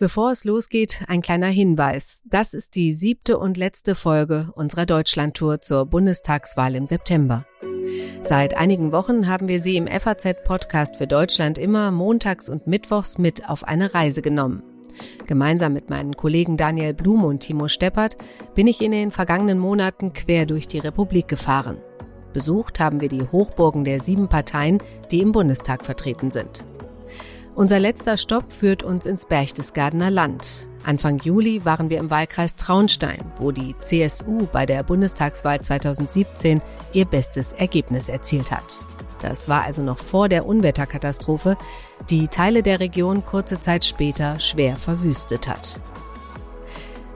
Bevor es losgeht, ein kleiner Hinweis. Das ist die siebte und letzte Folge unserer Deutschlandtour zur Bundestagswahl im September. Seit einigen Wochen haben wir Sie im FAZ-Podcast für Deutschland immer montags und mittwochs mit auf eine Reise genommen. Gemeinsam mit meinen Kollegen Daniel Blum und Timo Steppert bin ich in den vergangenen Monaten quer durch die Republik gefahren. Besucht haben wir die Hochburgen der sieben Parteien, die im Bundestag vertreten sind. Unser letzter Stopp führt uns ins Berchtesgadener Land. Anfang Juli waren wir im Wahlkreis Traunstein, wo die CSU bei der Bundestagswahl 2017 ihr bestes Ergebnis erzielt hat. Das war also noch vor der Unwetterkatastrophe, die Teile der Region kurze Zeit später schwer verwüstet hat.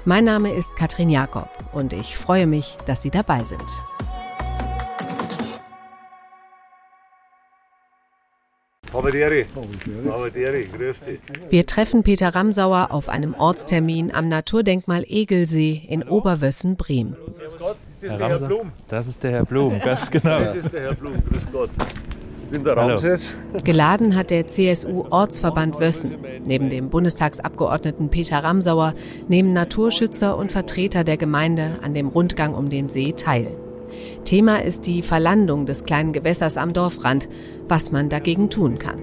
Mein Name ist Katrin Jakob und ich freue mich, dass Sie dabei sind. Wir treffen Peter Ramsauer auf einem Ortstermin am Naturdenkmal Egelsee in Oberwössen-Bremen. Herr Ramser, das ist der Herr Blum, ganz genau. Das ist der Herr Blum, grüß Gott. Ich bin der Ramses. Geladen hat der CSU-Ortsverband Wössen. Neben dem Bundestagsabgeordneten Peter Ramsauer nehmen Naturschützer und Vertreter der Gemeinde an dem Rundgang um den See teil. Thema ist die Verlandung des kleinen Gewässers am Dorfrand, was man dagegen tun kann.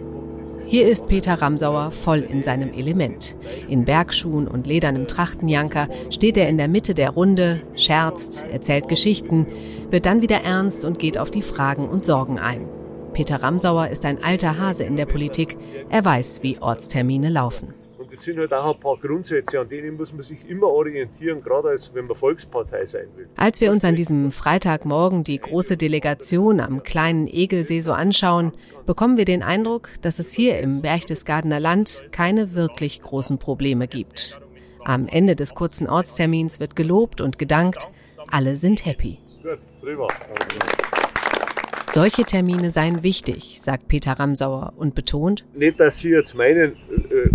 Hier ist Peter Ramsauer voll in seinem Element. In Bergschuhen und ledernem Trachtenjanker steht er in der Mitte der Runde, scherzt, erzählt Geschichten, wird dann wieder ernst und geht auf die Fragen und Sorgen ein. Peter Ramsauer ist ein alter Hase in der Politik. Er weiß, wie Ortstermine laufen es sind halt auch ein paar Grundsätze, an denen muss man sich immer orientieren, gerade als wenn man Volkspartei sein will. Als wir uns an diesem Freitagmorgen die große Delegation am kleinen Egelsee so anschauen, bekommen wir den Eindruck, dass es hier im Berchtesgadener Land keine wirklich großen Probleme gibt. Am Ende des kurzen Ortstermins wird gelobt und gedankt, alle sind happy. Gut, prima. Solche Termine seien wichtig, sagt Peter Ramsauer und betont. Nicht, dass Sie jetzt meinen,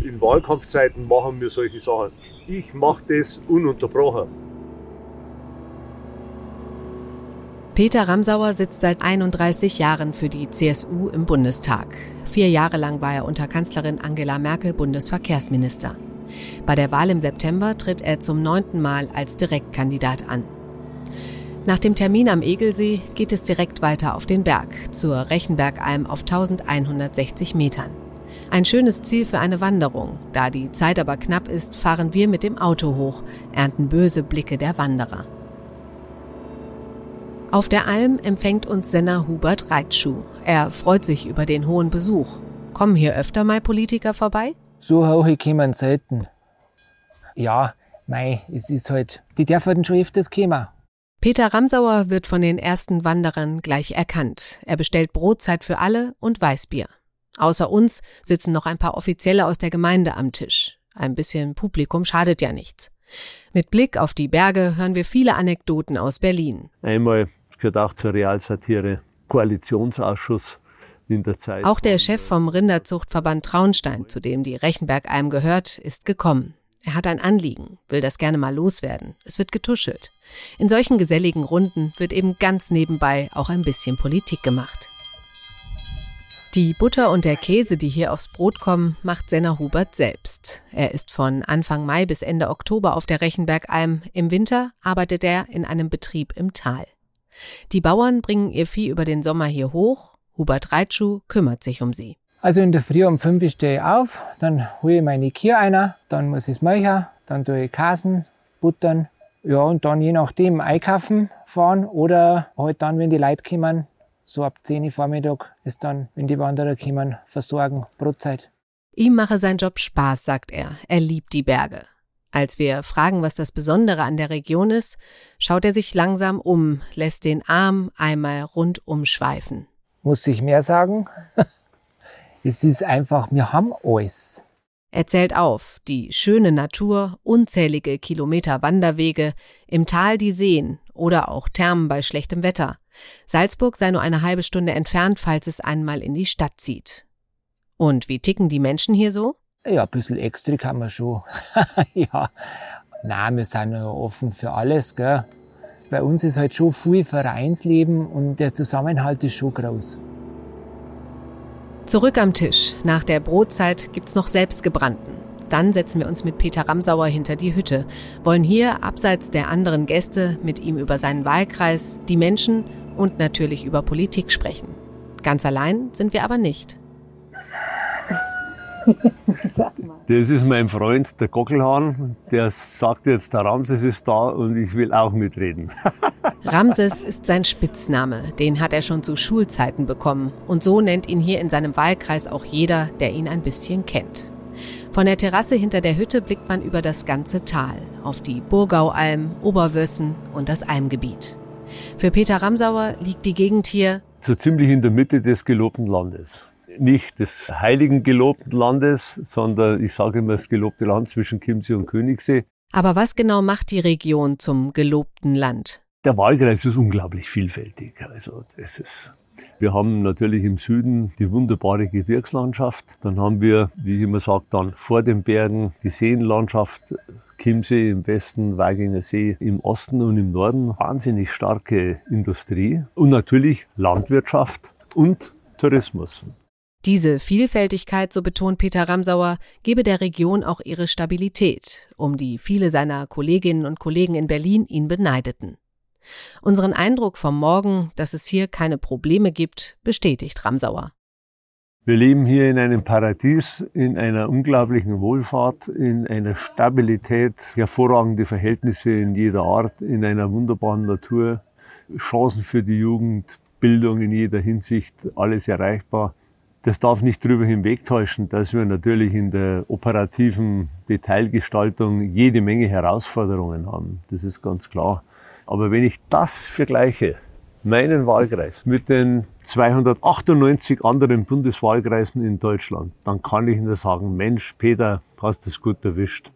in Wahlkampfzeiten machen wir solche Sachen. Ich mache das ununterbrochen. Peter Ramsauer sitzt seit 31 Jahren für die CSU im Bundestag. Vier Jahre lang war er unter Kanzlerin Angela Merkel Bundesverkehrsminister. Bei der Wahl im September tritt er zum neunten Mal als Direktkandidat an. Nach dem Termin am Egelsee geht es direkt weiter auf den Berg, zur Rechenbergalm auf 1160 Metern. Ein schönes Ziel für eine Wanderung. Da die Zeit aber knapp ist, fahren wir mit dem Auto hoch, ernten böse Blicke der Wanderer. Auf der Alm empfängt uns Senner Hubert Reitschuh. Er freut sich über den hohen Besuch. Kommen hier öfter mal Politiker vorbei? So hoch kommen selten. Ja, mei, es ist halt, die dürfen schon öfters kommen. Peter Ramsauer wird von den ersten Wanderern gleich erkannt. Er bestellt Brotzeit für alle und Weißbier. Außer uns sitzen noch ein paar Offizielle aus der Gemeinde am Tisch. Ein bisschen Publikum schadet ja nichts. Mit Blick auf die Berge hören wir viele Anekdoten aus Berlin. Einmal gehört auch zur Realsatire Koalitionsausschuss in der Zeit. Auch der Chef vom Rinderzuchtverband Traunstein, zu dem die Rechenbergalm gehört, ist gekommen. Er hat ein Anliegen, will das gerne mal loswerden. Es wird getuschelt. In solchen geselligen Runden wird eben ganz nebenbei auch ein bisschen Politik gemacht. Die Butter und der Käse, die hier aufs Brot kommen, macht Senner Hubert selbst. Er ist von Anfang Mai bis Ende Oktober auf der Rechenbergalm. Im Winter arbeitet er in einem Betrieb im Tal. Die Bauern bringen ihr Vieh über den Sommer hier hoch. Hubert Reitschuh kümmert sich um sie. Also in der Früh um 5 stehe ich auf, dann hole ich meine Kier einer, dann muss ich es melken, dann tue ich Kasen, buttern, ja, und dann je nachdem einkaufen fahren oder halt dann, wenn die Leute kommen, so ab 10 Uhr Vormittag ist dann, wenn die Wanderer kommen, versorgen, Brotzeit. Ihm mache sein Job Spaß, sagt er. Er liebt die Berge. Als wir fragen, was das Besondere an der Region ist, schaut er sich langsam um, lässt den Arm einmal rundum schweifen. Muss ich mehr sagen? Es ist einfach, wir haben alles. Er zählt auf, die schöne Natur, unzählige Kilometer Wanderwege, im Tal die Seen oder auch Thermen bei schlechtem Wetter. Salzburg sei nur eine halbe Stunde entfernt, falls es einmal in die Stadt zieht. Und wie ticken die Menschen hier so? Ja, ein bisschen extra kann man schon. ja, nein, wir sind ja offen für alles, gell. Bei uns ist halt schon viel Vereinsleben und der Zusammenhalt ist schon groß. Zurück am Tisch. Nach der Brotzeit gibt's noch selbstgebrannten. Dann setzen wir uns mit Peter Ramsauer hinter die Hütte, wollen hier abseits der anderen Gäste mit ihm über seinen Wahlkreis, die Menschen und natürlich über Politik sprechen. Ganz allein sind wir aber nicht. Das ist mein Freund, der Gockelhahn. Der sagt jetzt, der Ramses ist da und ich will auch mitreden. Ramses ist sein Spitzname. Den hat er schon zu Schulzeiten bekommen. Und so nennt ihn hier in seinem Wahlkreis auch jeder, der ihn ein bisschen kennt. Von der Terrasse hinter der Hütte blickt man über das ganze Tal, auf die Burgaualm, Oberwössen und das Almgebiet. Für Peter Ramsauer liegt die Gegend hier so ziemlich in der Mitte des gelobten Landes nicht des heiligen gelobten Landes, sondern ich sage immer das gelobte Land zwischen Chiemsee und Königssee. Aber was genau macht die Region zum gelobten Land? Der Wahlkreis ist unglaublich vielfältig. Also das ist wir haben natürlich im Süden die wunderbare Gebirgslandschaft. Dann haben wir, wie ich immer sage, dann vor den Bergen die Seenlandschaft, Chiemsee im Westen, Weiginger See im Osten und im Norden. Wahnsinnig starke Industrie und natürlich Landwirtschaft und Tourismus. Diese Vielfältigkeit, so betont Peter Ramsauer, gebe der Region auch ihre Stabilität, um die viele seiner Kolleginnen und Kollegen in Berlin ihn beneideten. Unseren Eindruck vom Morgen, dass es hier keine Probleme gibt, bestätigt Ramsauer. Wir leben hier in einem Paradies, in einer unglaublichen Wohlfahrt, in einer Stabilität, hervorragende Verhältnisse in jeder Art, in einer wunderbaren Natur, Chancen für die Jugend, Bildung in jeder Hinsicht, alles erreichbar. Das darf nicht darüber hinwegtäuschen, dass wir natürlich in der operativen Detailgestaltung jede Menge Herausforderungen haben. Das ist ganz klar. Aber wenn ich das vergleiche, meinen Wahlkreis mit den 298 anderen Bundeswahlkreisen in Deutschland, dann kann ich nur sagen, Mensch, Peter, hast es gut erwischt.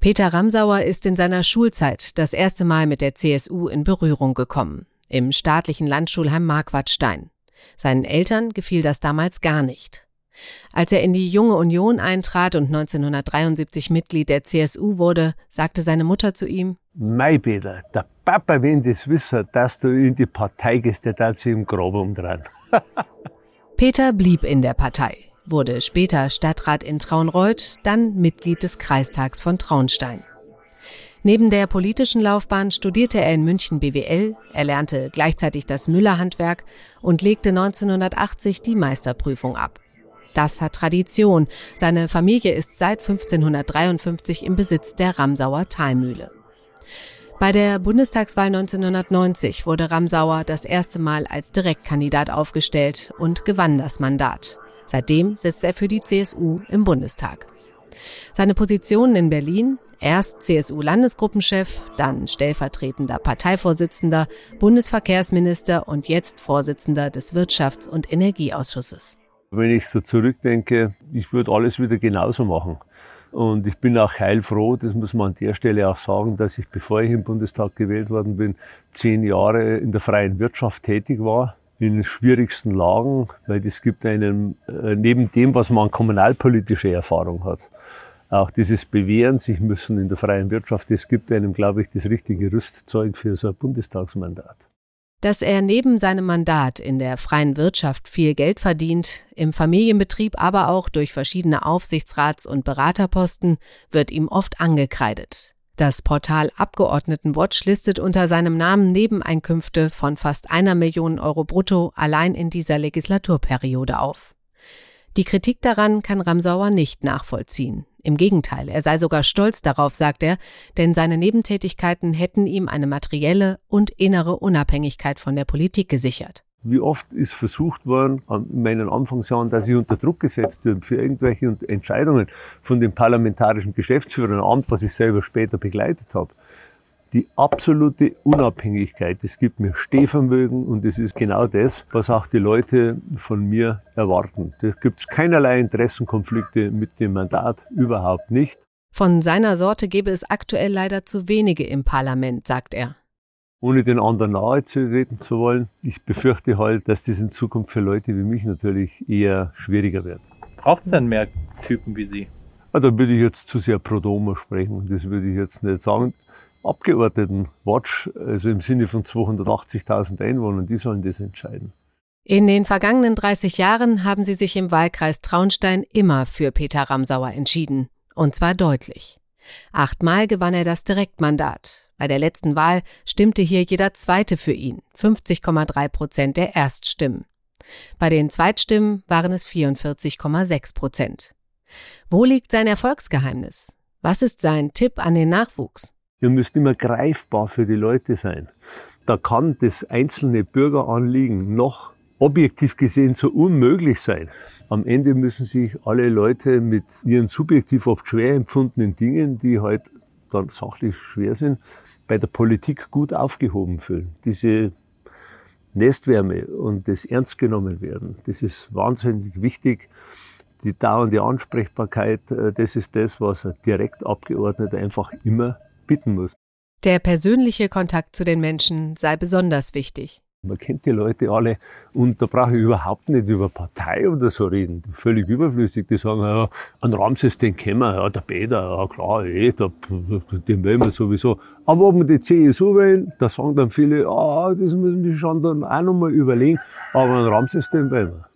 Peter Ramsauer ist in seiner Schulzeit das erste Mal mit der CSU in Berührung gekommen, im staatlichen Landschulheim Marquardstein. Seinen Eltern gefiel das damals gar nicht. Als er in die Junge Union eintrat und 1973 Mitglied der CSU wurde, sagte seine Mutter zu ihm, Mei Peter, der Papa, wenn das wisse, dass du in die Partei gehst, der sich im Grab umdrehen. Peter blieb in der Partei, wurde später Stadtrat in Traunreuth, dann Mitglied des Kreistags von Traunstein. Neben der politischen Laufbahn studierte er in München BWL, erlernte gleichzeitig das Müllerhandwerk und legte 1980 die Meisterprüfung ab. Das hat Tradition. Seine Familie ist seit 1553 im Besitz der Ramsauer Talmühle. Bei der Bundestagswahl 1990 wurde Ramsauer das erste Mal als Direktkandidat aufgestellt und gewann das Mandat. Seitdem sitzt er für die CSU im Bundestag. Seine Positionen in Berlin, erst CSU-Landesgruppenchef, dann stellvertretender Parteivorsitzender, Bundesverkehrsminister und jetzt Vorsitzender des Wirtschafts- und Energieausschusses. Wenn ich so zurückdenke, ich würde alles wieder genauso machen. Und ich bin auch heilfroh, das muss man an der Stelle auch sagen, dass ich, bevor ich im Bundestag gewählt worden bin, zehn Jahre in der freien Wirtschaft tätig war, in schwierigsten Lagen, weil das gibt einem, äh, neben dem, was man kommunalpolitische Erfahrung hat, auch dieses Bewähren sich müssen in der freien Wirtschaft, das gibt einem, glaube ich, das richtige Rüstzeug für so ein Bundestagsmandat. Dass er neben seinem Mandat in der freien Wirtschaft viel Geld verdient, im Familienbetrieb aber auch durch verschiedene Aufsichtsrats- und Beraterposten, wird ihm oft angekreidet. Das Portal Abgeordnetenwatch listet unter seinem Namen Nebeneinkünfte von fast einer Million Euro brutto allein in dieser Legislaturperiode auf. Die Kritik daran kann Ramsauer nicht nachvollziehen. Im Gegenteil, er sei sogar stolz darauf, sagt er, denn seine Nebentätigkeiten hätten ihm eine materielle und innere Unabhängigkeit von der Politik gesichert. Wie oft ist versucht worden, in meinen Anfangsjahren, dass ich unter Druck gesetzt wird für irgendwelche Entscheidungen von den parlamentarischen Geschäftsführern, Amt, was ich selber später begleitet habe die absolute Unabhängigkeit. Es gibt mir Stehvermögen und es ist genau das, was auch die Leute von mir erwarten. Da gibt es keinerlei Interessenkonflikte mit dem Mandat, überhaupt nicht. Von seiner Sorte gäbe es aktuell leider zu wenige im Parlament, sagt er. Ohne den anderen nahe zu treten zu wollen, ich befürchte halt, dass das in Zukunft für Leute wie mich natürlich eher schwieriger wird. Braucht es denn mehr Typen wie Sie? Ja, da würde ich jetzt zu sehr pro Domo sprechen. Das würde ich jetzt nicht sagen. Abgeordnetenwatch, also im Sinne von 280.000 Einwohnern, die sollen das entscheiden. In den vergangenen 30 Jahren haben sie sich im Wahlkreis Traunstein immer für Peter Ramsauer entschieden. Und zwar deutlich. Achtmal gewann er das Direktmandat. Bei der letzten Wahl stimmte hier jeder Zweite für ihn, 50,3 Prozent der Erststimmen. Bei den Zweitstimmen waren es 44,6 Prozent. Wo liegt sein Erfolgsgeheimnis? Was ist sein Tipp an den Nachwuchs? Ihr müsst immer greifbar für die Leute sein. Da kann das einzelne Bürgeranliegen noch objektiv gesehen so unmöglich sein. Am Ende müssen sich alle Leute mit ihren subjektiv oft schwer empfundenen Dingen, die halt dann sachlich schwer sind, bei der Politik gut aufgehoben fühlen. Diese Nestwärme und das ernst genommen werden, das ist wahnsinnig wichtig. Die dauernde Ansprechbarkeit, äh, das ist das, was ein Direktabgeordneter einfach immer bitten muss. Der persönliche Kontakt zu den Menschen sei besonders wichtig. Man kennt die Leute alle und da brauche ich überhaupt nicht über Partei oder so reden. Völlig überflüssig. Die sagen, ja, an Ramses, den kennen wir, ja, der Peter, ja klar, eh, der, den wählen wir sowieso. Aber ob wir die CSU wählen, da sagen dann viele, ah, das müssen wir schon dann auch nochmal überlegen. Aber an Ramses, den wählen wir.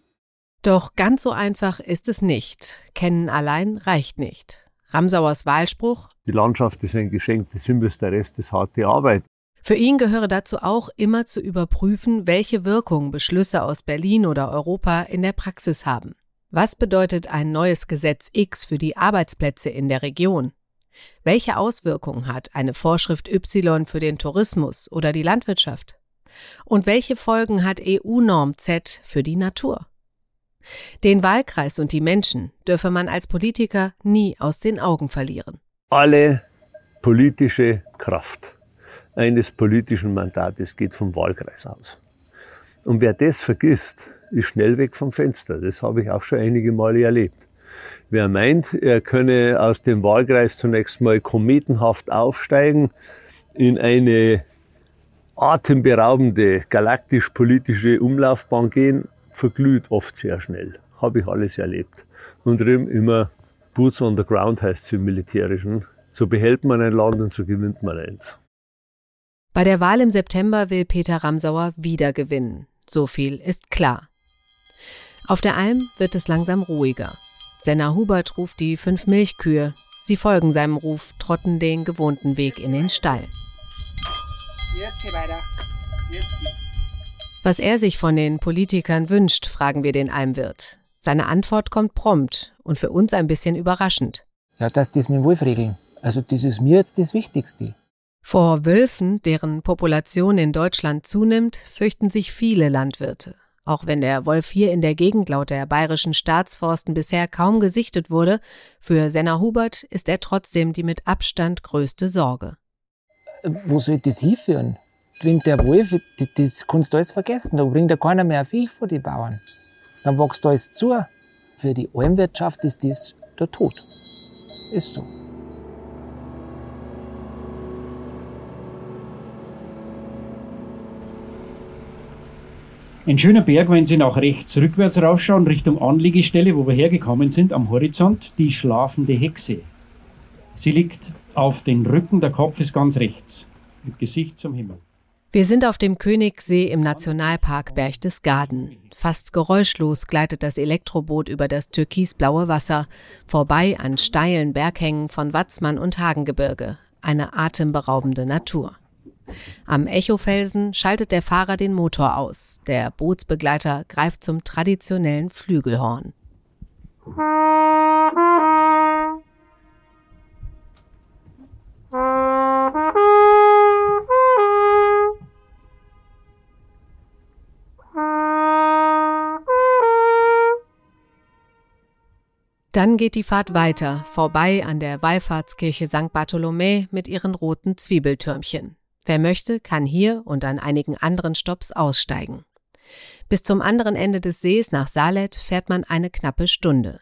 Doch ganz so einfach ist es nicht. Kennen allein reicht nicht. Ramsauers Wahlspruch? Die Landschaft ist ein Geschenk des Himmels, der Rest ist harte Arbeit. Für ihn gehöre dazu auch immer zu überprüfen, welche Wirkung Beschlüsse aus Berlin oder Europa in der Praxis haben. Was bedeutet ein neues Gesetz X für die Arbeitsplätze in der Region? Welche Auswirkungen hat eine Vorschrift Y für den Tourismus oder die Landwirtschaft? Und welche Folgen hat EU-Norm Z für die Natur? Den Wahlkreis und die Menschen dürfe man als Politiker nie aus den Augen verlieren. Alle politische Kraft eines politischen Mandates geht vom Wahlkreis aus. Und wer das vergisst, ist schnell weg vom Fenster. Das habe ich auch schon einige Male erlebt. Wer meint, er könne aus dem Wahlkreis zunächst mal kometenhaft aufsteigen in eine atemberaubende galaktisch-politische Umlaufbahn gehen, verglüht oft sehr schnell. Habe ich alles erlebt. Und immer Boots on the ground heißt es im Militärischen. So behält man ein Land und so gewinnt man eins. Bei der Wahl im September will Peter Ramsauer wieder gewinnen. So viel ist klar. Auf der Alm wird es langsam ruhiger. Senna Hubert ruft die fünf Milchkühe. Sie folgen seinem Ruf, trotten den gewohnten Weg in den Stall. Jetzt weiter. Jetzt Was er sich von den Politikern wünscht, fragen wir den Almwirt. Seine Antwort kommt prompt und für uns ein bisschen überraschend. Ja, dass das mit dem Wolf regeln. Also das ist mir jetzt das Wichtigste. Vor Wölfen, deren Population in Deutschland zunimmt, fürchten sich viele Landwirte. Auch wenn der Wolf hier in der Gegend laut der bayerischen Staatsforsten bisher kaum gesichtet wurde, für Senna Hubert ist er trotzdem die mit Abstand größte Sorge. Wo soll das hinführen? Bringt der Wolf, das, kannst du alles vergessen, da bringt ja keiner mehr Viech vor die Bauern. Dann wächst alles zu. Für die Almwirtschaft ist das der Tod. Ist so. Ein schöner Berg, wenn Sie nach rechts rückwärts rausschauen, Richtung Anliegestelle, wo wir hergekommen sind, am Horizont, die schlafende Hexe. Sie liegt auf den Rücken, der Kopf ist ganz rechts, mit Gesicht zum Himmel. Wir sind auf dem Königssee im Nationalpark Berchtesgaden. Fast geräuschlos gleitet das Elektroboot über das türkisblaue Wasser, vorbei an steilen Berghängen von Watzmann und Hagengebirge. Eine atemberaubende Natur. Am Echofelsen schaltet der Fahrer den Motor aus. Der Bootsbegleiter greift zum traditionellen Flügelhorn. Dann geht die Fahrt weiter, vorbei an der Wallfahrtskirche St. Bartholomä mit ihren roten Zwiebeltürmchen. Wer möchte, kann hier und an einigen anderen Stops aussteigen. Bis zum anderen Ende des Sees nach Salet fährt man eine knappe Stunde.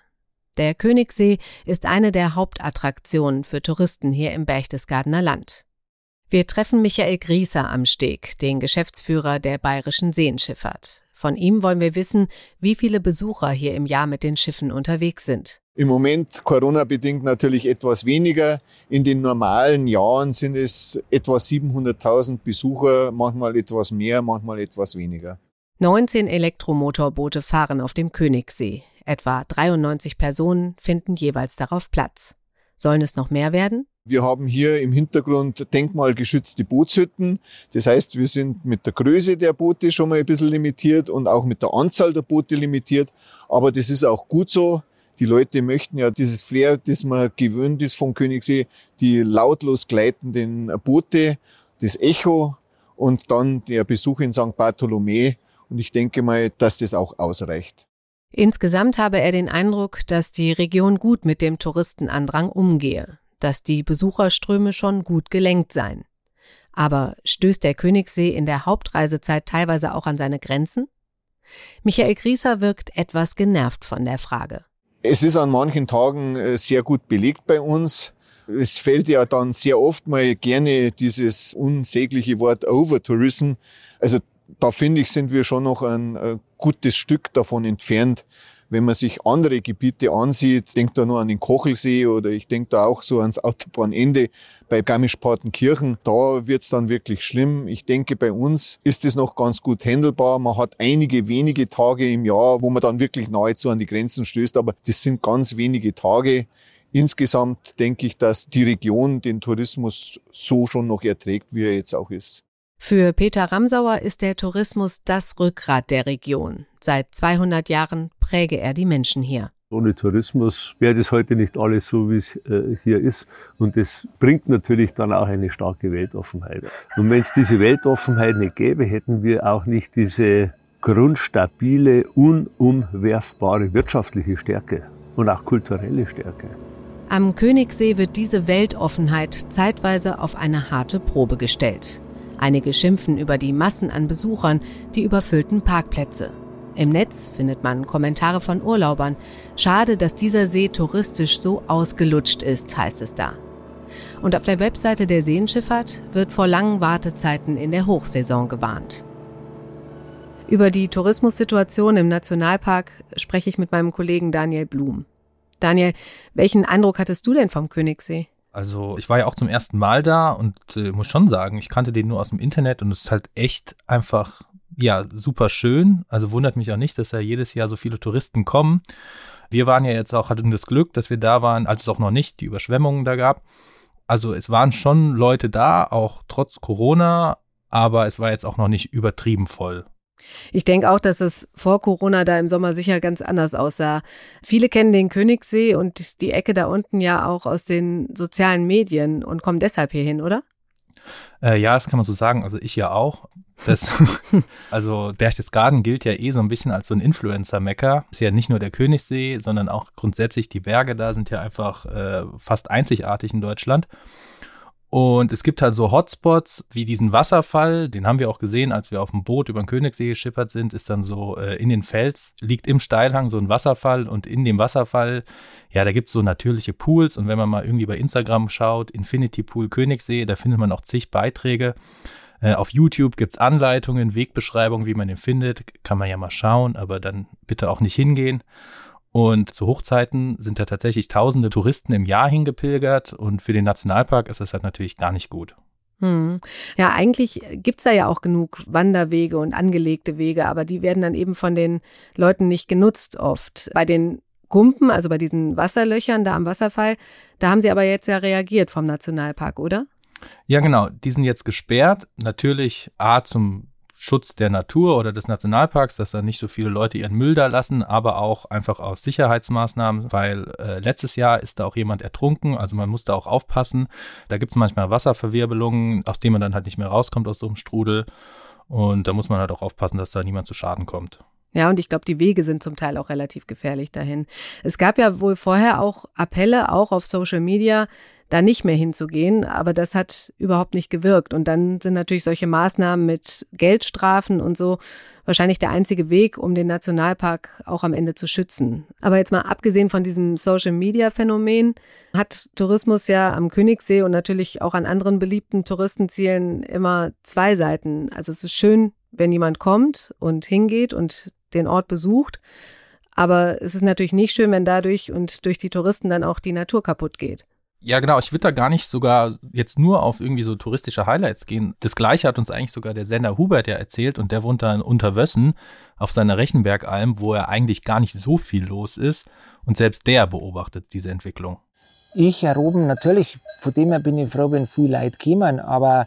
Der Königssee ist eine der Hauptattraktionen für Touristen hier im Berchtesgadener Land. Wir treffen Michael Grieser am Steg, den Geschäftsführer der Bayerischen Seenschifffahrt. Von ihm wollen wir wissen, wie viele Besucher hier im Jahr mit den Schiffen unterwegs sind. Im Moment Corona-bedingt natürlich etwas weniger. In den normalen Jahren sind es etwa 700.000 Besucher, manchmal etwas mehr, manchmal etwas weniger. 19 Elektromotorboote fahren auf dem Königssee. Etwa 93 Personen finden jeweils darauf Platz. Sollen es noch mehr werden? Wir haben hier im Hintergrund denkmalgeschützte Bootshütten. Das heißt, wir sind mit der Größe der Boote schon mal ein bisschen limitiert und auch mit der Anzahl der Boote limitiert. Aber das ist auch gut so. Die Leute möchten ja dieses Flair, das man gewöhnt ist von Königssee, die lautlos gleitenden Boote, das Echo und dann der Besuch in St. Bartholomä. Und ich denke mal, dass das auch ausreicht. Insgesamt habe er den Eindruck, dass die Region gut mit dem Touristenandrang umgehe, dass die Besucherströme schon gut gelenkt seien. Aber stößt der Königssee in der Hauptreisezeit teilweise auch an seine Grenzen? Michael Grieser wirkt etwas genervt von der Frage. Es ist an manchen Tagen äh, sehr gut belegt bei uns. Es fällt ja dann sehr oft mal gerne dieses unsägliche Wort Overtourism. Also da finde ich, sind wir schon noch ein, ein gutes Stück davon entfernt. Wenn man sich andere Gebiete ansieht, denkt da nur an den Kochelsee oder ich denke da auch so ans Autobahnende bei Garmisch-Partenkirchen, da wird's dann wirklich schlimm. Ich denke, bei uns ist es noch ganz gut handelbar. Man hat einige wenige Tage im Jahr, wo man dann wirklich nahezu an die Grenzen stößt, aber das sind ganz wenige Tage. Insgesamt denke ich, dass die Region den Tourismus so schon noch erträgt, wie er jetzt auch ist. Für Peter Ramsauer ist der Tourismus das Rückgrat der Region. Seit 200 Jahren präge er die Menschen hier. Ohne Tourismus wäre das heute nicht alles so, wie es äh, hier ist. Und das bringt natürlich dann auch eine starke Weltoffenheit. Und wenn es diese Weltoffenheit nicht gäbe, hätten wir auch nicht diese grundstabile, unumwerfbare wirtschaftliche Stärke und auch kulturelle Stärke. Am Königssee wird diese Weltoffenheit zeitweise auf eine harte Probe gestellt. Einige schimpfen über die Massen an Besuchern, die überfüllten Parkplätze. Im Netz findet man Kommentare von Urlaubern. Schade, dass dieser See touristisch so ausgelutscht ist, heißt es da. Und auf der Webseite der Seenschifffahrt wird vor langen Wartezeiten in der Hochsaison gewarnt. Über die Tourismussituation im Nationalpark spreche ich mit meinem Kollegen Daniel Blum. Daniel, welchen Eindruck hattest du denn vom Königssee? Also ich war ja auch zum ersten Mal da und äh, muss schon sagen, ich kannte den nur aus dem Internet und es ist halt echt einfach, ja, super schön. Also wundert mich auch nicht, dass da jedes Jahr so viele Touristen kommen. Wir waren ja jetzt auch, hatten das Glück, dass wir da waren, als es auch noch nicht die Überschwemmungen da gab. Also es waren schon Leute da, auch trotz Corona, aber es war jetzt auch noch nicht übertrieben voll. Ich denke auch, dass es vor Corona da im Sommer sicher ganz anders aussah. Viele kennen den Königssee und die Ecke da unten ja auch aus den sozialen Medien und kommen deshalb hierhin, oder? Äh, ja, das kann man so sagen. Also ich ja auch. Das, also Berchtesgaden gilt ja eh so ein bisschen als so ein Influencer-Mecker. Ist ja nicht nur der Königssee, sondern auch grundsätzlich die Berge da sind ja einfach äh, fast einzigartig in Deutschland. Und es gibt halt so Hotspots wie diesen Wasserfall, den haben wir auch gesehen, als wir auf dem Boot über den Königssee geschippert sind, ist dann so äh, in den Fels, liegt im Steilhang so ein Wasserfall und in dem Wasserfall, ja, da gibt's so natürliche Pools und wenn man mal irgendwie bei Instagram schaut, Infinity Pool Königssee, da findet man auch zig Beiträge. Äh, auf YouTube gibt's Anleitungen, Wegbeschreibungen, wie man den findet, kann man ja mal schauen, aber dann bitte auch nicht hingehen. Und zu Hochzeiten sind da tatsächlich tausende Touristen im Jahr hingepilgert und für den Nationalpark ist das halt natürlich gar nicht gut. Hm. Ja, eigentlich gibt's da ja auch genug Wanderwege und angelegte Wege, aber die werden dann eben von den Leuten nicht genutzt oft. Bei den Gumpen, also bei diesen Wasserlöchern da am Wasserfall, da haben sie aber jetzt ja reagiert vom Nationalpark, oder? Ja, genau. Die sind jetzt gesperrt. Natürlich A zum Schutz der Natur oder des Nationalparks, dass da nicht so viele Leute ihren Müll da lassen, aber auch einfach aus Sicherheitsmaßnahmen, weil äh, letztes Jahr ist da auch jemand ertrunken, also man muss da auch aufpassen. Da gibt es manchmal Wasserverwirbelungen, aus denen man dann halt nicht mehr rauskommt aus so einem Strudel. Und da muss man halt auch aufpassen, dass da niemand zu Schaden kommt. Ja, und ich glaube, die Wege sind zum Teil auch relativ gefährlich dahin. Es gab ja wohl vorher auch Appelle, auch auf Social Media, da nicht mehr hinzugehen. Aber das hat überhaupt nicht gewirkt. Und dann sind natürlich solche Maßnahmen mit Geldstrafen und so wahrscheinlich der einzige Weg, um den Nationalpark auch am Ende zu schützen. Aber jetzt mal abgesehen von diesem Social-Media-Phänomen, hat Tourismus ja am Königssee und natürlich auch an anderen beliebten Touristenzielen immer zwei Seiten. Also es ist schön, wenn jemand kommt und hingeht und den Ort besucht. Aber es ist natürlich nicht schön, wenn dadurch und durch die Touristen dann auch die Natur kaputt geht. Ja, genau. Ich würde da gar nicht sogar jetzt nur auf irgendwie so touristische Highlights gehen. Das gleiche hat uns eigentlich sogar der Sender Hubert ja erzählt und der wohnt da in Unterwössen auf seiner Rechenbergalm, wo er eigentlich gar nicht so viel los ist und selbst der beobachtet diese Entwicklung. ich erhoben, natürlich, von dem her bin ich froh, wenn viele Leute kommen, aber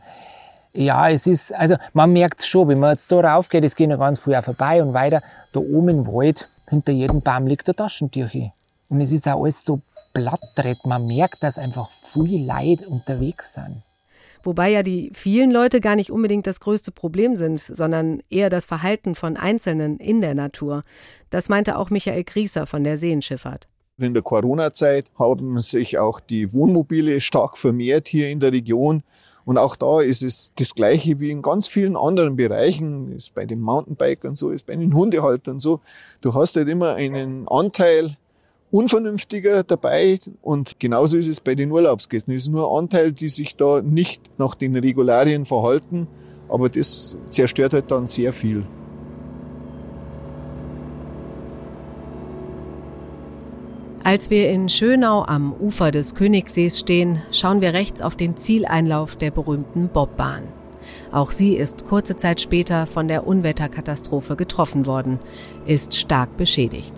ja, es ist, also man merkt es schon, wenn man jetzt da rauf geht, es gehen ja ganz früh vorbei und weiter, da oben im Wald, hinter jedem Baum liegt ein Taschentücher. Und es ist auch alles so blattdreht. Man merkt, dass einfach viele Leute unterwegs sind. Wobei ja die vielen Leute gar nicht unbedingt das größte Problem sind, sondern eher das Verhalten von Einzelnen in der Natur. Das meinte auch Michael Grieser von der Seenschifffahrt. In der Corona-Zeit haben sich auch die Wohnmobile stark vermehrt hier in der Region. Und auch da ist es das Gleiche wie in ganz vielen anderen Bereichen, ist bei den Mountainbikern so, ist bei den Hundehaltern so. Du hast halt immer einen Anteil Unvernünftiger dabei und genauso ist es bei den Urlaubsgästen. Es ist nur ein Anteil, die sich da nicht nach den Regularien verhalten, aber das zerstört halt dann sehr viel. Als wir in Schönau am Ufer des Königsees stehen, schauen wir rechts auf den Zieleinlauf der berühmten Bobbahn. Auch sie ist kurze Zeit später von der Unwetterkatastrophe getroffen worden, ist stark beschädigt.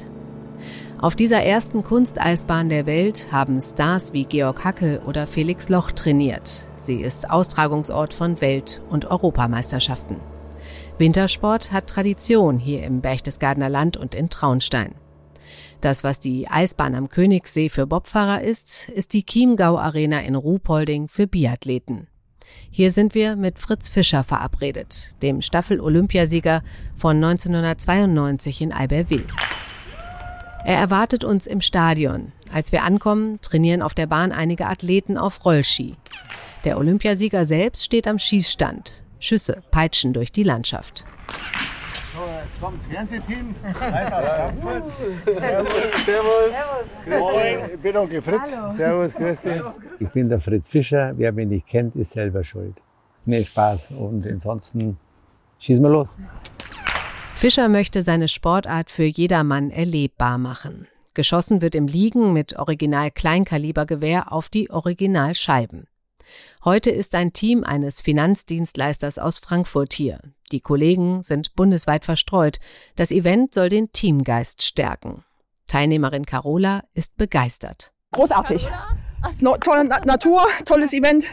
Auf dieser ersten Kunsteisbahn der Welt haben Stars wie Georg Hackel oder Felix Loch trainiert. Sie ist Austragungsort von Welt- und Europameisterschaften. Wintersport hat Tradition hier im Berchtesgadener Land und in Traunstein. Das, was die Eisbahn am Königssee für Bobfahrer ist, ist die Chiemgau Arena in Ruhpolding für Biathleten. Hier sind wir mit Fritz Fischer verabredet, dem Staffel-Olympiasieger von 1992 in Albertville. Er erwartet uns im Stadion. Als wir ankommen, trainieren auf der Bahn einige Athleten auf Rollski. Der Olympiasieger selbst steht am Schießstand. Schüsse peitschen durch die Landschaft. So, jetzt kommt das Fernsehteam. Servus. Servus. Moin, ich bin Onkel Fritz. Hallo. Servus, grüß dich. Ich bin der Fritz Fischer. Wer mich nicht kennt, ist selber schuld. Nee, Spaß. Und ansonsten schießen wir los. Fischer möchte seine Sportart für jedermann erlebbar machen. Geschossen wird im Liegen mit Original Kleinkalibergewehr auf die Originalscheiben. Heute ist ein Team eines Finanzdienstleisters aus Frankfurt hier. Die Kollegen sind bundesweit verstreut. Das Event soll den Teamgeist stärken. Teilnehmerin Carola ist begeistert. Großartig. No, tolle Na Natur, tolles Event,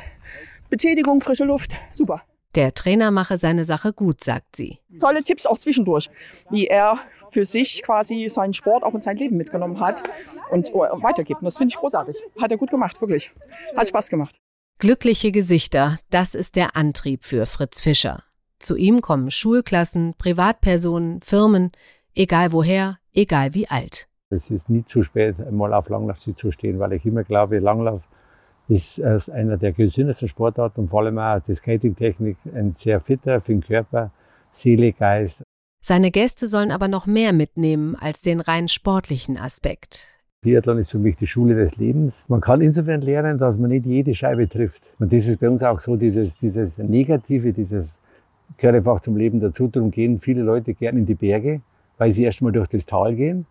Betätigung, frische Luft, super. Der Trainer mache seine Sache gut, sagt sie. Tolle Tipps auch zwischendurch, wie er für sich quasi seinen Sport auch in sein Leben mitgenommen hat und weitergibt. Und das finde ich großartig. Hat er gut gemacht, wirklich. Hat Spaß gemacht. Glückliche Gesichter, das ist der Antrieb für Fritz Fischer. Zu ihm kommen Schulklassen, Privatpersonen, Firmen, egal woher, egal wie alt. Es ist nie zu spät, mal auf Langlauf zu stehen, weil ich immer glaube, Langlauf ist einer der gesündesten Sportarten und vor allem auch die Skatingtechnik ein sehr fitter für den Körper, Seele, Geist. Seine Gäste sollen aber noch mehr mitnehmen als den rein sportlichen Aspekt. Biathlon ist für mich die Schule des Lebens. Man kann insofern lernen, dass man nicht jede Scheibe trifft. Und das ist bei uns auch so, dieses, dieses Negative, dieses gehört einfach zum Leben dazu. Darum gehen viele Leute gern in die Berge, weil sie erstmal durch das Tal gehen.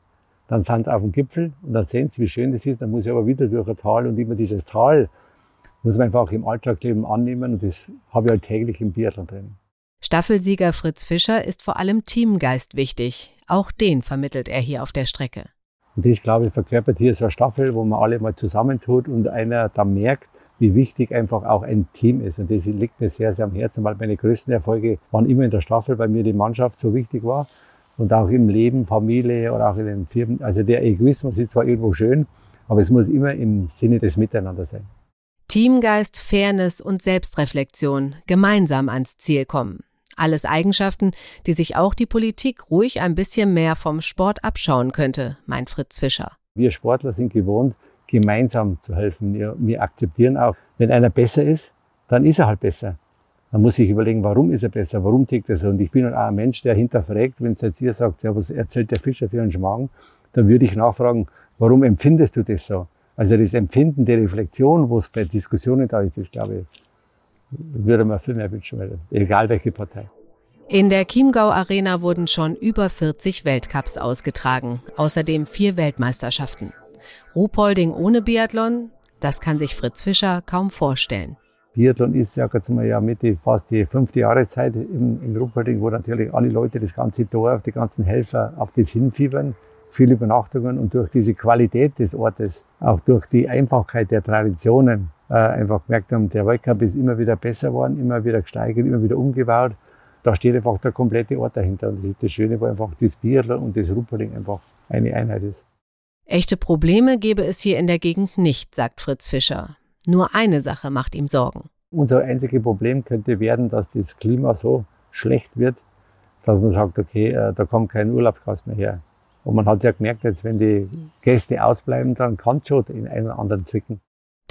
Dann sind sie auf dem Gipfel und dann sehen sie, wie schön das ist. Dann muss ich aber wieder durch ein Tal und immer dieses Tal muss man einfach auch im Alltagsleben annehmen und das habe ich halt täglich im Biathlon drin. Staffelsieger Fritz Fischer ist vor allem Teamgeist wichtig. Auch den vermittelt er hier auf der Strecke. Und das, glaube ich, verkörpert hier so eine Staffel, wo man alle mal zusammentut und einer da merkt, wie wichtig einfach auch ein Team ist. Und das liegt mir sehr, sehr am Herzen, weil meine größten Erfolge waren immer in der Staffel, weil mir die Mannschaft so wichtig war. Und auch im Leben, Familie oder auch in den Firmen. Also der Egoismus ist zwar irgendwo schön, aber es muss immer im Sinne des Miteinander sein. Teamgeist, Fairness und Selbstreflexion gemeinsam ans Ziel kommen. Alles Eigenschaften, die sich auch die Politik ruhig ein bisschen mehr vom Sport abschauen könnte, meint Fritz Fischer. Wir Sportler sind gewohnt, gemeinsam zu helfen. Wir, wir akzeptieren auch, wenn einer besser ist, dann ist er halt besser. Dann muss ich überlegen, warum ist er besser, warum tickt er so. Und ich bin auch ein Mensch, der hinterfragt, wenn es jetzt ihr sagt, ja, was erzählt der Fischer für einen Schmagen, dann würde ich nachfragen, warum empfindest du das so? Also das Empfinden, die Reflexion, wo es bei Diskussionen da ist, das glaube ich, würde man viel mehr wünschen, egal welche Partei. In der Chiemgau Arena wurden schon über 40 Weltcups ausgetragen, außerdem vier Weltmeisterschaften. Ruhpolding ohne Biathlon, das kann sich Fritz Fischer kaum vorstellen. Biathlon ist ja jetzt mal ja mit die, fast die fünfte Jahreszeit im, im Ruhpolding, wo natürlich alle Leute, das ganze Dorf, die ganzen Helfer auf das hinfiebern. viele Übernachtungen und durch diese Qualität des Ortes, auch durch die Einfachheit der Traditionen, äh, einfach gemerkt haben, der Weltcup ist immer wieder besser geworden, immer wieder gesteigert, immer wieder umgebaut. Da steht einfach der komplette Ort dahinter. Und das ist das Schöne, wo einfach das Bierler und das Rupperling einfach eine Einheit ist. Echte Probleme gäbe es hier in der Gegend nicht, sagt Fritz Fischer. Nur eine Sache macht ihm Sorgen. Unser einziges Problem könnte werden, dass das Klima so schlecht wird, dass man sagt, okay, äh, da kommt kein Urlaubsgast mehr her. Und man hat ja gemerkt, jetzt wenn die Gäste ausbleiben, dann kann es schon in einen oder anderen zwicken.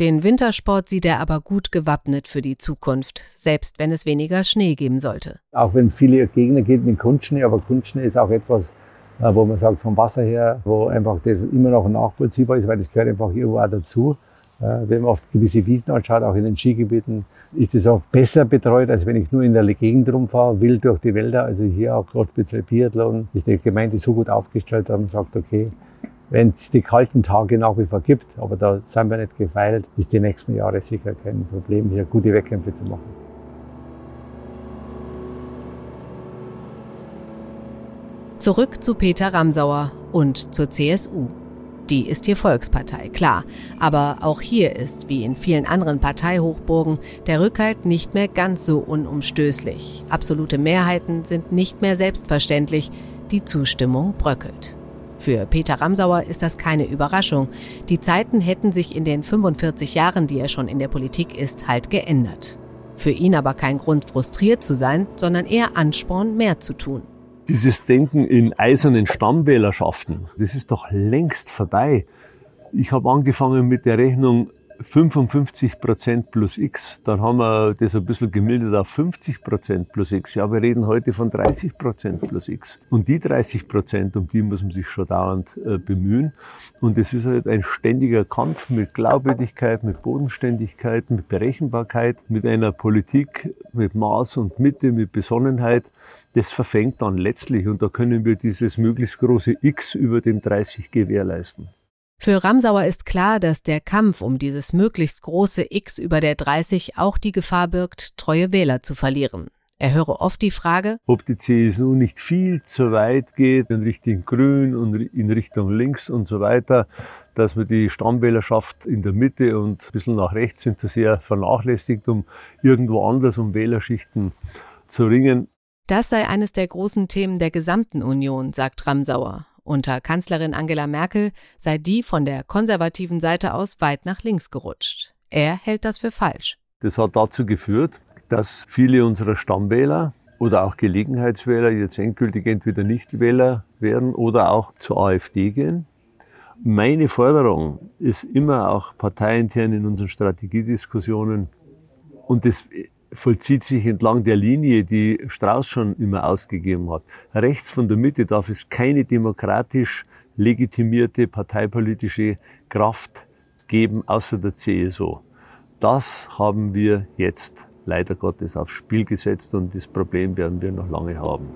Den Wintersport sieht er aber gut gewappnet für die Zukunft, selbst wenn es weniger Schnee geben sollte. Auch wenn viele Gegner geht mit Kunstschnee, aber Kunstschnee ist auch etwas, äh, wo man sagt, vom Wasser her, wo einfach das immer noch nachvollziehbar ist, weil das gehört einfach irgendwo auch dazu. Äh, wenn man auf gewisse Wiesen anschaut, auch in den Skigebieten, ist es oft besser betreut, als wenn ich nur in der Gegend rumfahre, wild durch die Wälder. Also hier auch gerade speziell Biathlon ist die Gemeinde so gut aufgestellt, dass man sagt, okay, wenn es die kalten Tage nach wie vor gibt, aber da sind wir nicht gefeilt, ist die nächsten Jahre sicher kein Problem, hier gute Wettkämpfe zu machen. Zurück zu Peter Ramsauer und zur CSU. Die ist hier Volkspartei, klar. Aber auch hier ist, wie in vielen anderen Parteihochburgen, der Rückhalt nicht mehr ganz so unumstößlich. Absolute Mehrheiten sind nicht mehr selbstverständlich. Die Zustimmung bröckelt. Für Peter Ramsauer ist das keine Überraschung. Die Zeiten hätten sich in den 45 Jahren, die er schon in der Politik ist, halt geändert. Für ihn aber kein Grund, frustriert zu sein, sondern eher Ansporn, mehr zu tun. Dieses Denken in eisernen Stammwählerschaften, das ist doch längst vorbei. Ich habe angefangen mit der Rechnung 55 Prozent plus X. Dann haben wir das ein bisschen gemildert auf 50 Prozent plus X. Ja, wir reden heute von 30 Prozent plus X. Und die 30 Prozent, um die muss man sich schon dauernd äh, bemühen. Und es ist halt ein ständiger Kampf mit Glaubwürdigkeit, mit Bodenständigkeit, mit Berechenbarkeit, mit einer Politik mit Maß und Mitte, mit Besonnenheit. Das verfängt dann letztlich und da können wir dieses möglichst große X über dem 30 gewährleisten. Für Ramsauer ist klar, dass der Kampf um dieses möglichst große X über der 30 auch die Gefahr birgt, treue Wähler zu verlieren. Er höre oft die Frage, ob die CSU nicht viel zu weit geht in Richtung Grün und in Richtung Links und so weiter, dass man die Stammwählerschaft in der Mitte und ein bisschen nach rechts sind zu sehr vernachlässigt, um irgendwo anders um Wählerschichten zu ringen. Das sei eines der großen Themen der gesamten Union, sagt Ramsauer. Unter Kanzlerin Angela Merkel sei die von der konservativen Seite aus weit nach links gerutscht. Er hält das für falsch. Das hat dazu geführt, dass viele unserer Stammwähler oder auch Gelegenheitswähler jetzt endgültig entweder Nichtwähler werden oder auch zur AfD gehen. Meine Forderung ist immer auch parteiintern in unseren Strategiediskussionen und das vollzieht sich entlang der Linie, die Strauß schon immer ausgegeben hat. Rechts von der Mitte darf es keine demokratisch legitimierte parteipolitische Kraft geben, außer der CSU. Das haben wir jetzt leider Gottes aufs Spiel gesetzt und das Problem werden wir noch lange haben.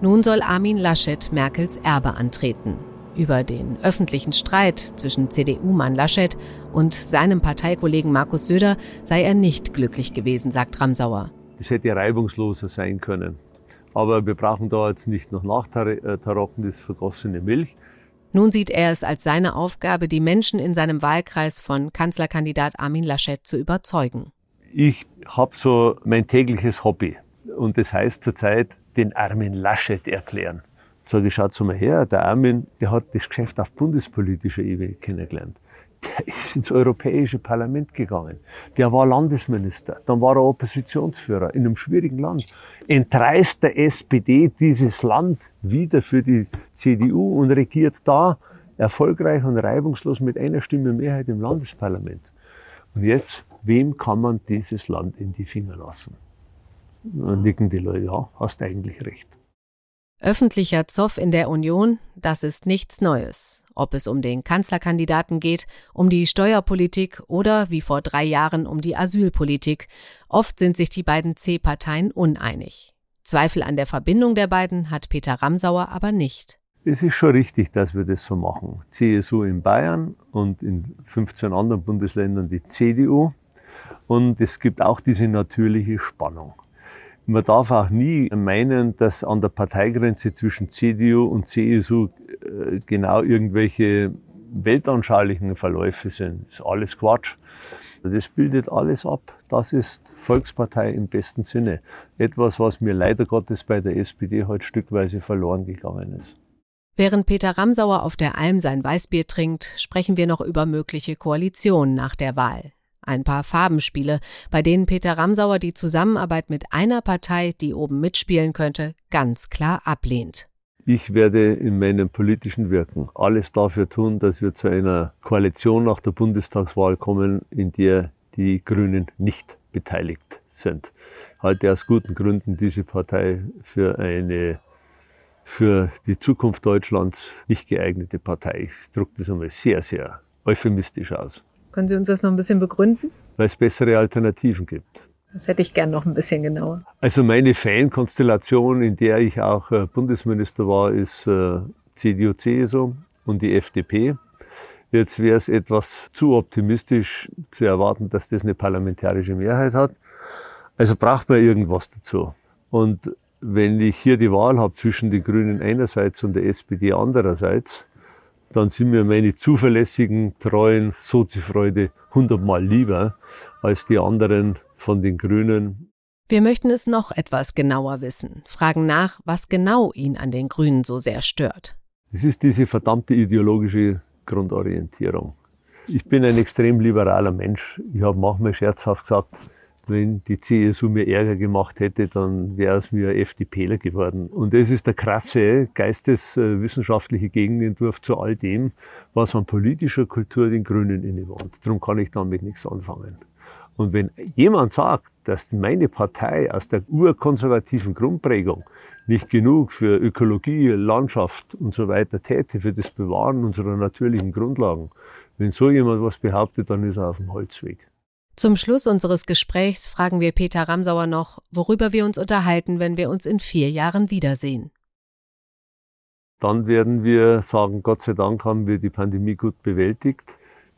Nun soll Armin Laschet Merkels Erbe antreten. Über den öffentlichen Streit zwischen CDU-Mann Laschet und seinem Parteikollegen Markus Söder sei er nicht glücklich gewesen, sagt Ramsauer. Das hätte reibungsloser sein können. Aber wir brauchen da jetzt nicht noch nachtarocken, das vergossene Milch. Nun sieht er es als seine Aufgabe, die Menschen in seinem Wahlkreis von Kanzlerkandidat Armin Laschet zu überzeugen. Ich habe so mein tägliches Hobby und das heißt zurzeit den Armin Laschet erklären. Sag ich, schaut mal her, der Armin, der hat das Geschäft auf bundespolitischer Ebene kennengelernt. Der ist ins Europäische Parlament gegangen. Der war Landesminister. Dann war er Oppositionsführer in einem schwierigen Land. Entreißt der SPD dieses Land wieder für die CDU und regiert da erfolgreich und reibungslos mit einer Stimme Mehrheit im Landesparlament. Und jetzt, wem kann man dieses Land in die Finger lassen? Dann nicken die Leute, ja, hast eigentlich recht. Öffentlicher Zoff in der Union, das ist nichts Neues. Ob es um den Kanzlerkandidaten geht, um die Steuerpolitik oder wie vor drei Jahren um die Asylpolitik. Oft sind sich die beiden C-Parteien uneinig. Zweifel an der Verbindung der beiden hat Peter Ramsauer aber nicht. Es ist schon richtig, dass wir das so machen. CSU in Bayern und in 15 anderen Bundesländern die CDU. Und es gibt auch diese natürliche Spannung. Man darf auch nie meinen, dass an der Parteigrenze zwischen CDU und CSU äh, genau irgendwelche weltanschaulichen Verläufe sind. Das ist alles Quatsch. Das bildet alles ab. Das ist Volkspartei im besten Sinne. Etwas, was mir leider Gottes bei der SPD heute stückweise verloren gegangen ist. Während Peter Ramsauer auf der Alm sein Weißbier trinkt, sprechen wir noch über mögliche Koalitionen nach der Wahl. Ein paar Farbenspiele, bei denen Peter Ramsauer die Zusammenarbeit mit einer Partei, die oben mitspielen könnte, ganz klar ablehnt. Ich werde in meinem politischen Wirken alles dafür tun, dass wir zu einer Koalition nach der Bundestagswahl kommen, in der die Grünen nicht beteiligt sind. Ich halte aus guten Gründen diese Partei für eine für die Zukunft Deutschlands nicht geeignete Partei. Ich drücke das einmal sehr, sehr euphemistisch aus. Können Sie uns das noch ein bisschen begründen? Weil es bessere Alternativen gibt. Das hätte ich gern noch ein bisschen genauer. Also meine Fankonstellation, in der ich auch äh, Bundesminister war, ist äh, CDU, CSU und die FDP. Jetzt wäre es etwas zu optimistisch zu erwarten, dass das eine parlamentarische Mehrheit hat. Also braucht man irgendwas dazu. Und wenn ich hier die Wahl habe zwischen den Grünen einerseits und der SPD andererseits, dann sind mir meine zuverlässigen, treuen Sozifreude hundertmal lieber als die anderen von den Grünen. Wir möchten es noch etwas genauer wissen, fragen nach, was genau ihn an den Grünen so sehr stört. Es ist diese verdammte ideologische Grundorientierung. Ich bin ein extrem liberaler Mensch. Ich habe manchmal scherzhaft gesagt, wenn die CSU mir Ärger gemacht hätte, dann wäre es mir FDPler geworden. Und das ist der krasse geisteswissenschaftliche Gegenentwurf zu all dem, was an politischer Kultur den Grünen innewohnt. Darum kann ich damit nichts anfangen. Und wenn jemand sagt, dass meine Partei aus der urkonservativen Grundprägung nicht genug für Ökologie, Landschaft und so weiter täte, für das Bewahren unserer natürlichen Grundlagen, wenn so jemand was behauptet, dann ist er auf dem Holzweg. Zum Schluss unseres Gesprächs fragen wir Peter Ramsauer noch, worüber wir uns unterhalten, wenn wir uns in vier Jahren wiedersehen. Dann werden wir sagen, Gott sei Dank haben wir die Pandemie gut bewältigt.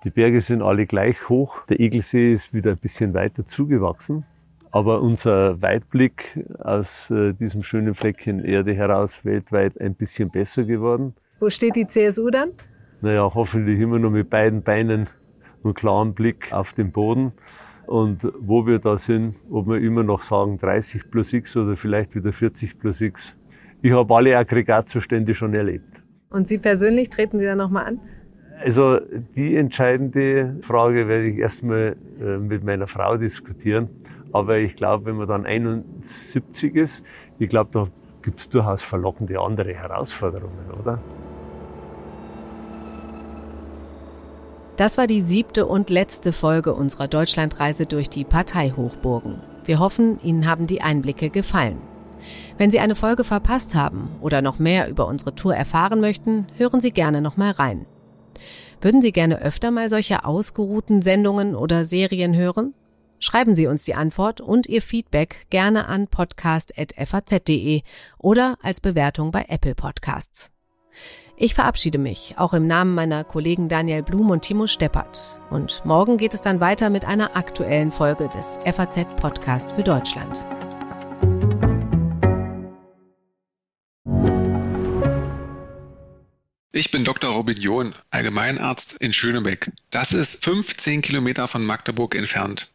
Die Berge sind alle gleich hoch. Der Egelsee ist wieder ein bisschen weiter zugewachsen. Aber unser Weitblick aus äh, diesem schönen Fleckchen Erde heraus weltweit ein bisschen besser geworden. Wo steht die CSU dann? Naja, hoffentlich immer noch mit beiden Beinen und klarem Blick auf den Boden. Und wo wir da sind, ob wir immer noch sagen 30 plus X oder vielleicht wieder 40 plus X. Ich habe alle Aggregatzustände schon erlebt. Und Sie persönlich treten Sie da nochmal an? Also die entscheidende Frage werde ich erstmal äh, mit meiner Frau diskutieren. Aber ich glaube, wenn man dann 71 ist, ich glaube, da gibt es durchaus verlockende andere Herausforderungen, oder? Das war die siebte und letzte Folge unserer Deutschlandreise durch die Parteihochburgen. Wir hoffen, Ihnen haben die Einblicke gefallen. Wenn Sie eine Folge verpasst haben oder noch mehr über unsere Tour erfahren möchten, hören Sie gerne noch mal rein. Würden Sie gerne öfter mal solche ausgeruhten Sendungen oder Serien hören? Schreiben Sie uns die Antwort und Ihr Feedback gerne an podcast.faz.de oder als Bewertung bei Apple Podcasts. Ich verabschiede mich, auch im Namen meiner Kollegen Daniel Blum und Timo Steppert. Und morgen geht es dann weiter mit einer aktuellen Folge des FAZ Podcast für Deutschland. Ich bin Dr. Robin John, Allgemeinarzt in Schönebeck. Das ist 15 Kilometer von Magdeburg entfernt